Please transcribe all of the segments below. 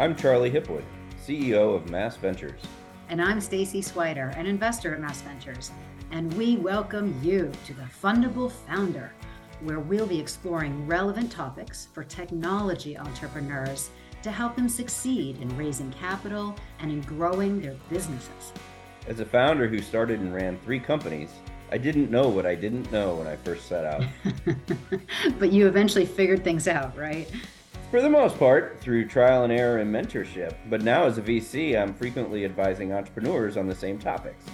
I'm Charlie Hipwood, CEO of Mass Ventures. And I'm Stacy Swider, an investor at Mass Ventures. And we welcome you to the Fundable Founder, where we'll be exploring relevant topics for technology entrepreneurs to help them succeed in raising capital and in growing their businesses. As a founder who started and ran three companies, I didn't know what I didn't know when I first set out. but you eventually figured things out, right? For the most part, through trial and error and mentorship. But now, as a VC, I'm frequently advising entrepreneurs on the same topics.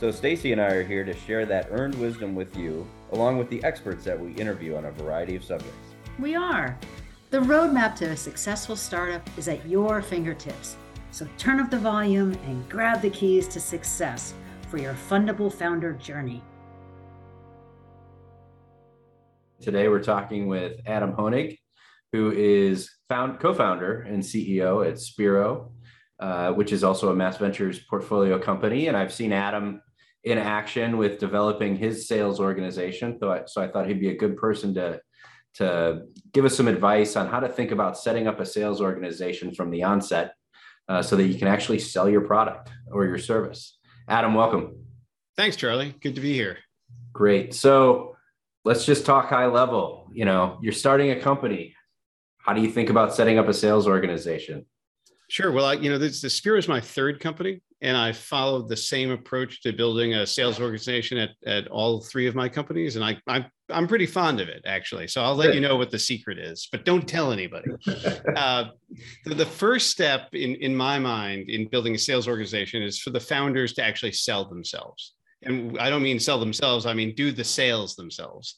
So, Stacy and I are here to share that earned wisdom with you, along with the experts that we interview on a variety of subjects. We are. The roadmap to a successful startup is at your fingertips. So, turn up the volume and grab the keys to success for your fundable founder journey. Today, we're talking with Adam Honig, who is found, co-founder and CEO at Spiro, uh, which is also a Mass Ventures portfolio company. And I've seen Adam in action with developing his sales organization. So I, so I thought he'd be a good person to to give us some advice on how to think about setting up a sales organization from the onset uh, so that you can actually sell your product or your service. Adam, welcome. Thanks, Charlie. Good to be here. Great. So let's just talk high level. You know, you're starting a company. How do you think about setting up a sales organization? Sure. Well, I, you know, this, the Spiro is my third company, and I followed the same approach to building a sales organization at, at all three of my companies, and I, I I'm pretty fond of it actually. So I'll let you know what the secret is, but don't tell anybody. uh, the, the first step in in my mind in building a sales organization is for the founders to actually sell themselves and I don't mean sell themselves, I mean do the sales themselves.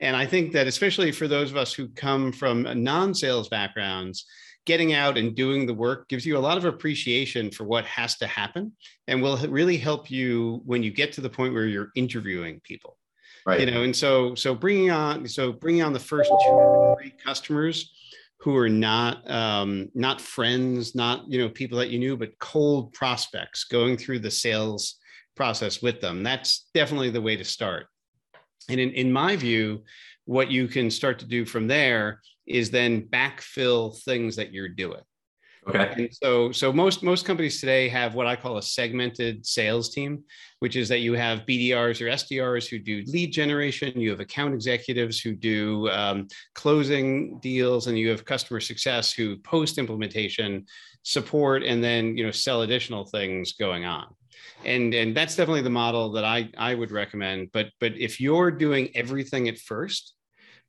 And I think that especially for those of us who come from non-sales backgrounds, getting out and doing the work gives you a lot of appreciation for what has to happen and will really help you when you get to the point where you're interviewing people. Right. You know, and so so bringing on so bringing on the first two or three customers who are not um, not friends, not you know people that you knew, but cold prospects going through the sales process with them. That's definitely the way to start. And in, in my view, what you can start to do from there is then backfill things that you're doing. Okay. And so so most most companies today have what I call a segmented sales team, which is that you have BDRs or SDRs who do lead generation, you have account executives who do um, closing deals, and you have customer success who post implementation support and then you know sell additional things going on and and that's definitely the model that I I would recommend. But but if you're doing everything at first,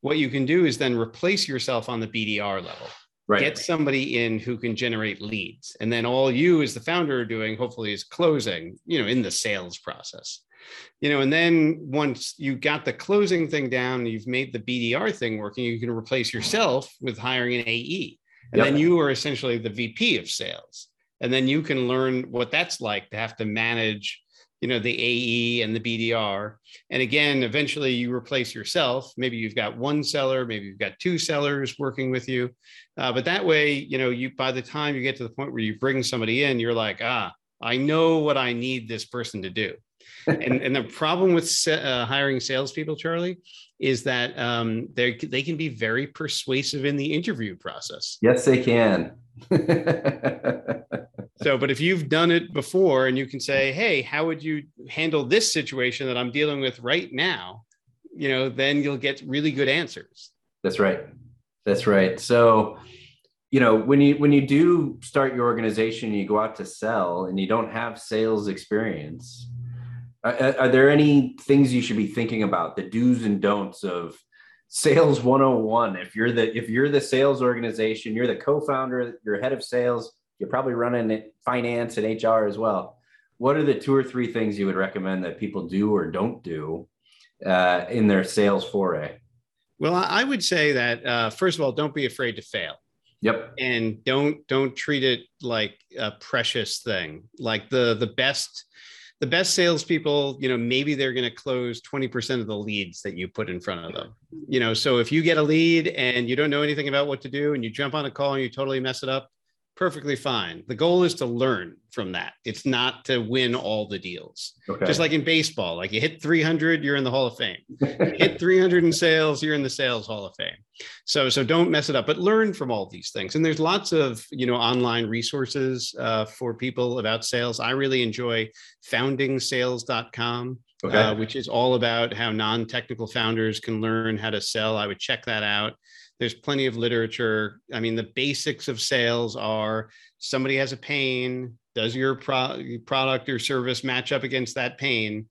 what you can do is then replace yourself on the BDR level. Right. Get somebody in who can generate leads, and then all you as the founder are doing, hopefully, is closing. You know, in the sales process. You know, and then once you got the closing thing down, you've made the BDR thing working. You can replace yourself with hiring an AE, and yep. then you are essentially the VP of sales and then you can learn what that's like to have to manage you know the ae and the bdr and again eventually you replace yourself. Maybe you've got one seller maybe you've got two sellers working with you. Uh, but that way you know you by the time you get to the point where you bring somebody in you're like ah i know what i need this person to do. And, and the problem with uh, hiring salespeople charlie is that um, they they can be very persuasive in the interview process. Yes they can so, but if you've done it before and you can say, hey, how would you handle this situation that I'm dealing with right now? You know, then you'll get really good answers. That's right. That's right. So, you know, when you when you do start your organization, you go out to sell and you don't have sales experience. Are, are there any things you should be thinking about, the do's and don'ts of sales 101 if you're the if you're the sales organization you're the co-founder you're head of sales you're probably running finance and hr as well. What are the two or three things you would recommend that people do or don't do uh, in their sales foray? Well i would say that uh, first of all don't be afraid to fail. Yep. And don't don't treat it like a precious thing. Like the the best the best salespeople, you know, maybe they're going to close 20% of the leads that you put in front of them. You know, so if you get a lead and you don't know anything about what to do and you jump on a call and you totally mess it up, perfectly fine. The goal is to learn from that. It's not to win all the deals. Okay. Just like in baseball, like you hit 300, you're in the Hall of Fame. You hit 300 in sales, you're in the Sales Hall of Fame. So so don't mess it up, but learn from all these things. And there's lots of you know online resources uh, for people about sales. I really enjoy foundingsales.com. Okay. Uh, which is all about how non-technical founders can learn how to sell. I would check that out there's plenty of literature. I mean, the basics of sales are somebody has a pain. Does your pro- product or service match up against that pain?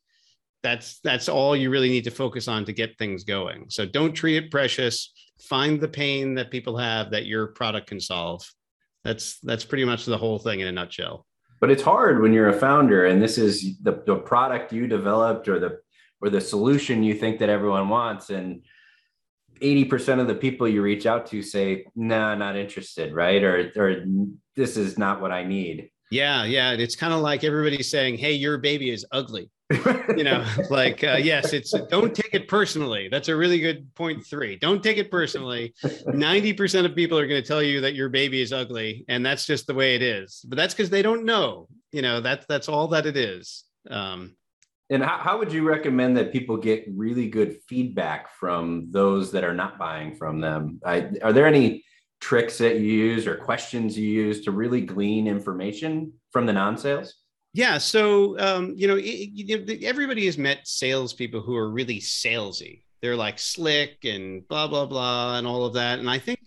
That's that's all you really need to focus on to get things going. So don't treat it precious. Find the pain that people have that your product can solve. That's that's pretty much the whole thing in a nutshell. But it's hard when you're a founder and this is the, the product you developed or the or the solution you think that everyone wants and 80% of the people you reach out to say, no, nah, not interested, right? Or, or this is not what I need. Yeah, yeah. It's kind of like everybody saying, hey, your baby is ugly. you know, like, uh, yes, it's don't take it personally. That's a really good point three. Don't take it personally. 90% of people are going to tell you that your baby is ugly, and that's just the way it is. But that's because they don't know. You know, that's that's all that it is. Um, and how, how would you recommend that people get really good feedback from those that are not buying from them? I, are there any tricks that you use or questions you use to really glean information from the non-sales? Yeah, so um, you know, it, everybody has met salespeople who are really salesy. They're like slick and blah blah blah and all of that. And I think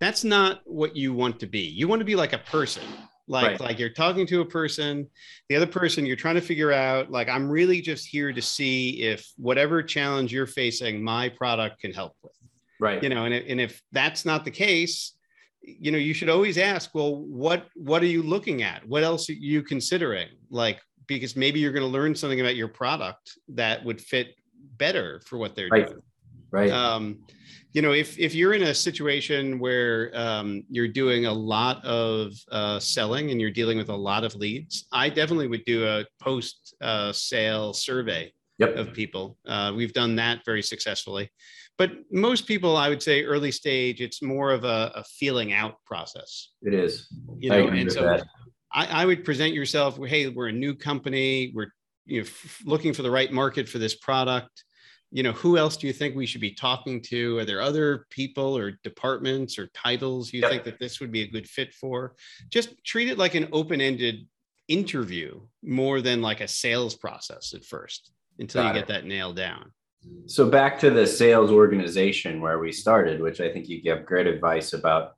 that's not what you want to be. You want to be like a person like right. like you're talking to a person the other person you're trying to figure out like i'm really just here to see if whatever challenge you're facing my product can help with. Right. You know and, and if that's not the case you know you should always ask well what what are you looking at? What else are you considering? Like because maybe you're going to learn something about your product that would fit better for what they're right. doing right um you know, if if you're in a situation where um, you're doing a lot of uh, selling and you're dealing with a lot of leads, I definitely would do a post uh, sale survey yep. of people. Uh, we've done that very successfully, but most people, I would say, early stage, it's more of a, a feeling out process. It is. You know, and so I, I, would present yourself. Hey, we're a new company. We're you know, f- looking for the right market for this product you know who else do you think we should be talking to? Are there other people or departments or titles you yep. think that this would be a good fit for? Just treat it like an open-ended interview more than like a sales process at first until Got you it. get that nailed down. So back to the sales organization where we started which i think you give great advice about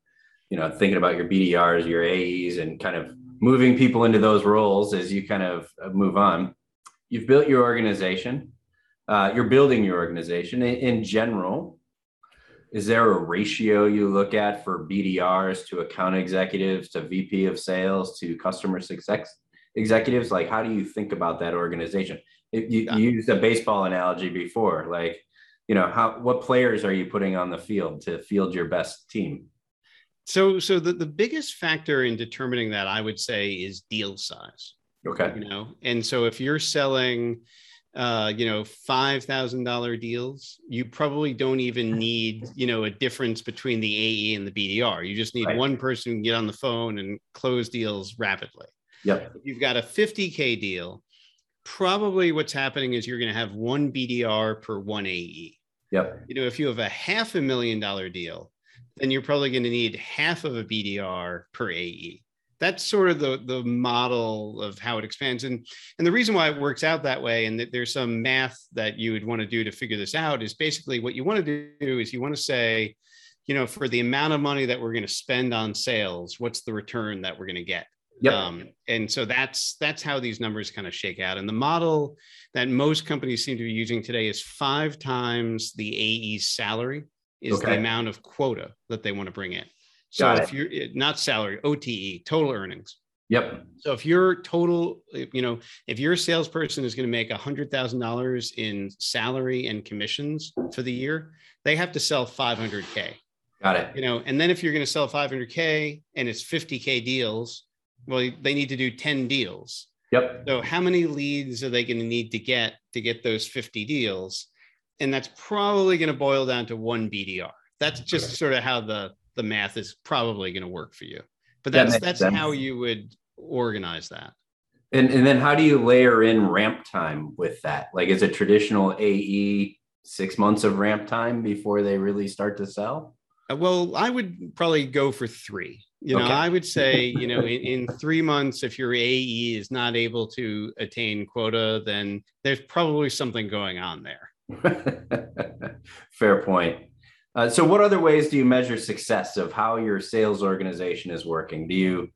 you know thinking about your bdrs your aes and kind of moving people into those roles as you kind of uh, move on. You've built your organization uh, you're building your organization. In, in, general is there a ratio you look at for bdrs to account executives to vp of sales to customer success executives? Like how do you think about that organization? If you, yeah. you used a baseball analogy before like you know how what players are you putting on the field to field your best team? So so the, the biggest factor in determining that i would say is deal size. Okay. You know and so if you're selling uh, you know, five thousand dollar deals, you probably don't even need, you know, a difference between the AE and the BDR. You just need right. one person who can get on the phone and close deals rapidly. Yep. If you've got a 50k deal, probably what's happening is you're going to have one BDR per one AE. Yep. You know, if you have a half a million dollar deal, then you're probably going to need half of a BDR per AE that's sort of the the model of how it expands and and the reason why it works out that way and that there's some math that you would want to do to figure this out is basically what you want to do is you want to say you know for the amount of money that we're going to spend on sales what's the return that we're going to get yep. Um, and so that's that's how these numbers kind of shake out and the model that most companies seem to be using today is five times the ae's salary is okay. the amount of quota that they want to bring in so if you're eh, not salary, OTE, total earnings. Yep. So if your total, you know, if your salesperson is going to make a hundred thousand dollars in salary and commissions for the year, they have to sell 500k. Got it. You know, and then if you're going to sell 500k and it's 50k deals, well, they need to do 10 deals. Yep. So how many leads are they going to need to get to get those 50 deals? And that's probably going to boil down to one BDR. That's just sort of how the the math is probably going to work for you. but that's makes that's sense. how you would organize that. And, and then how do you layer in ramp time with that? Like, is a traditional AE six months of ramp time before they really start to sell? Uh, Well, I would probably go for three. You know, Okay. I would say, you know, in, in three months, if your AE is not able to attain quota, then there's probably something going on there. Fair point. Uh, so, what other ways do you measure success of how your sales organization is working? Do you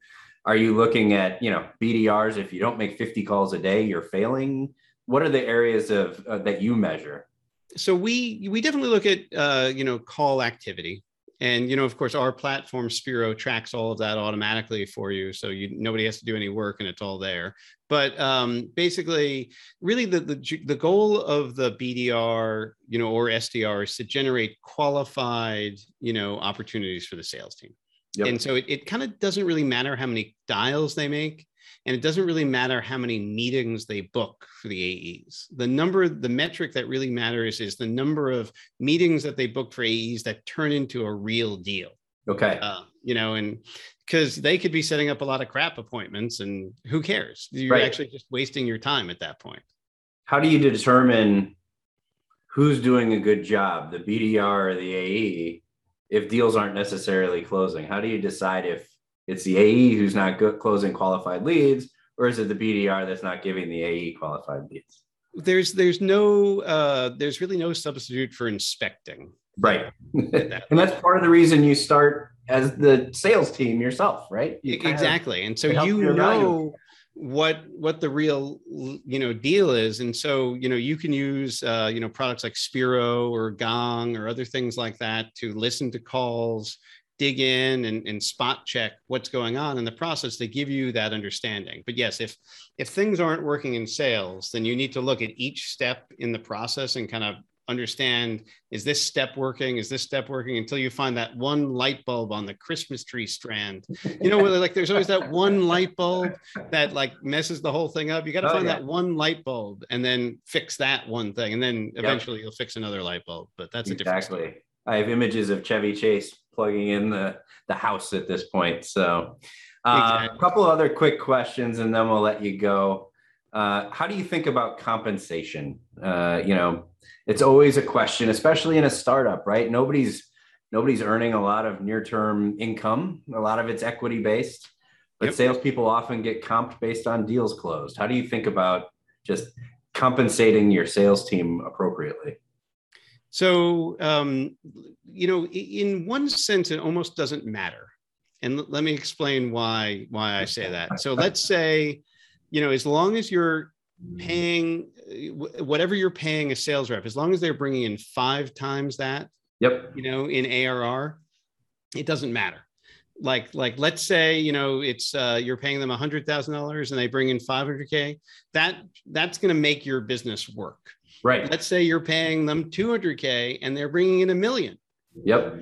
are you looking at you know BDRs? If you don't make fifty calls a day, you're failing. What are the areas of uh, that you measure? So we we definitely look at uh, you know call activity, and you know of course our platform Spiro tracks all of that automatically for you, so you nobody has to do any work and it's all there. But um, basically, really the, the the goal of the BDR you know or SDR is to generate qualified you know opportunities for the sales team. Yep. And so it, it kind of doesn't really matter how many dials they make. And it doesn't really matter how many meetings they book for the AEs. The number, the metric that really matters is the number of meetings that they book for AEs that turn into a real deal. Okay. Uh, you know, and because they could be setting up a lot of crap appointments and who cares? You're Right. actually just wasting your time at that point. How do you determine who's doing a good job, the BDR or the AE, if deals aren't necessarily closing? How do you decide if it's the AE who's not good closing qualified leads, or is it the BDR that's not giving the AE qualified leads? There's there's no uh, there's really no substitute for inspecting. Right. that and that's part of the reason you start as the sales team yourself, right? You exactly and so you you know what what the real you know deal is and so you know you can use uh, you know products like spiro or gong or other things like that to listen to calls dig in and, and spot check what's going on in the process to give you that understanding. But yes if if things aren't working in sales then you need to look at each step in the process and kind of understand is this step working? Is this step working? Until you find that one light bulb on the christmas tree strand. You know where like there's always that one light bulb that like messes the whole thing up. You got to Oh, find yeah. that one light bulb and then fix that one thing. And then eventually you'll fix another light bulb but that's a different story. I have images of Chevy Chase plugging in the the house at this point. So, uh, Exactly. a couple other quick questions, and then we'll let you go. Uh, how do you think about compensation? Uh, you know, it's always a question, especially in a startup, right? Nobody's nobody's earning a lot of near term income. A lot of it's equity based, but Yep. salespeople often get comped based on deals closed. How do you think about just compensating your sales team appropriately? So, um, you know, in one sense, it almost doesn't matter. And let me explain why why I say that. So, let's say, you know, as long as you're paying uh, whatever you're paying a sales rep, as long as they're bringing in five times that, Yep. you know, in ARR, it doesn't matter. Like, like, let's say, you know, it's uh, you're paying them a hundred thousand dollars and they bring in 500k. That that's going to make your business work Right. let's say you're paying them 200k and they're bringing in a million Yep.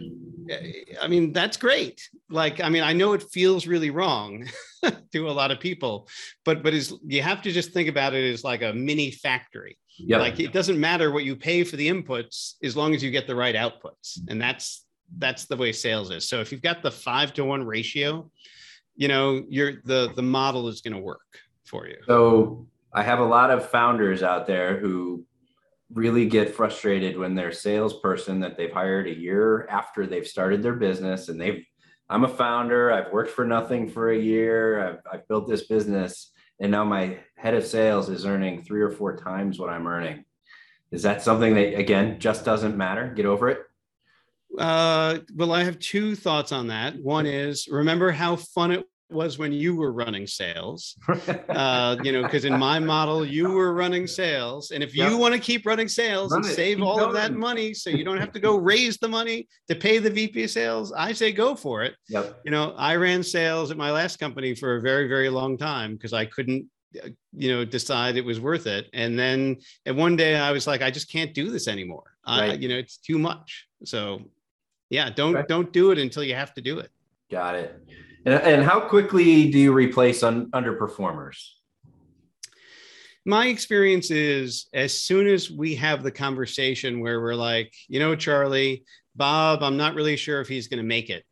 Eh, i mean that's great like i mean i know it feels really wrong to a lot of people but but is you have to just think about it as like a mini factory Yep. like it doesn't matter what you pay for the inputs as long as you get the right outputs and that's that's the way sales is so if you've got the five to one ratio you know you're the the model is going to work for you So I have a lot of founders out there who really get frustrated when their salesperson that they've hired a year after they've started their business and they've I'm a founder, I've worked for nothing for a year, I've, I've built this business, and now my head of sales is earning three or four times what I'm earning. Is that something that again just doesn't matter? Get over it. Uh, well, I have two thoughts on that. One is remember how fun it was when you were running sales. Uh, you know, because in my model, you were running sales. And if you Yep. want to keep running sales Run and it. save Keep all of that money so you don't have to go raise the money to pay the VP of sales, I say go for it. yep. You know, I ran sales at my last company for a very, very long time because I couldn't uh, you know decide it was worth it and then and one day i was like i just can't do this anymore I, Right. you know it's too much so yeah don't Right. don't do it until you have to do it Got it. And, and how quickly do you replace un, underperformers? my experience is as soon as we have the conversation where we're like you know charlie bob i'm not really sure if he's going to make it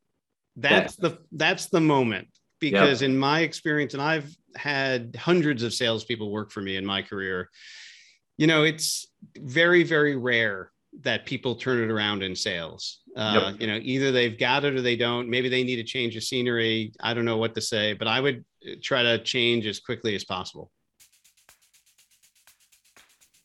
that's the that's the moment because in my experience, and I've had hundreds of salespeople work for me in my career, you know, it's very, very rare that people turn it around in sales. Uh, yep. You know, either they've got it or they don't. Maybe they need a change of scenery. I don't know what to say, but I would uh, try to change as quickly as possible.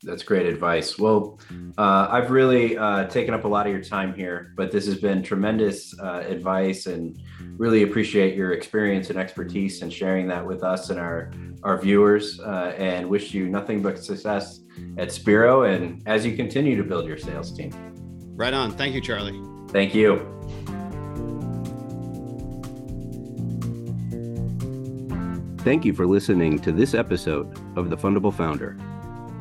That's great advice. Well, uh, I've really uh, taken up a lot of your time here, but this has been tremendous uh, advice and really appreciate your experience and expertise and sharing that with us and our, our viewers uh, and wish you nothing but success at Spiro and as you continue to build your sales team. Right on. Thank you, Charlie. Thank you. Thank you for listening to this episode of The Fundable Founder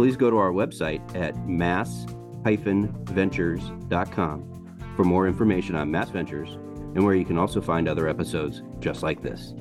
please go to our website at mass-ventures.com for more information on Mass Ventures and where you can also find other episodes just like this.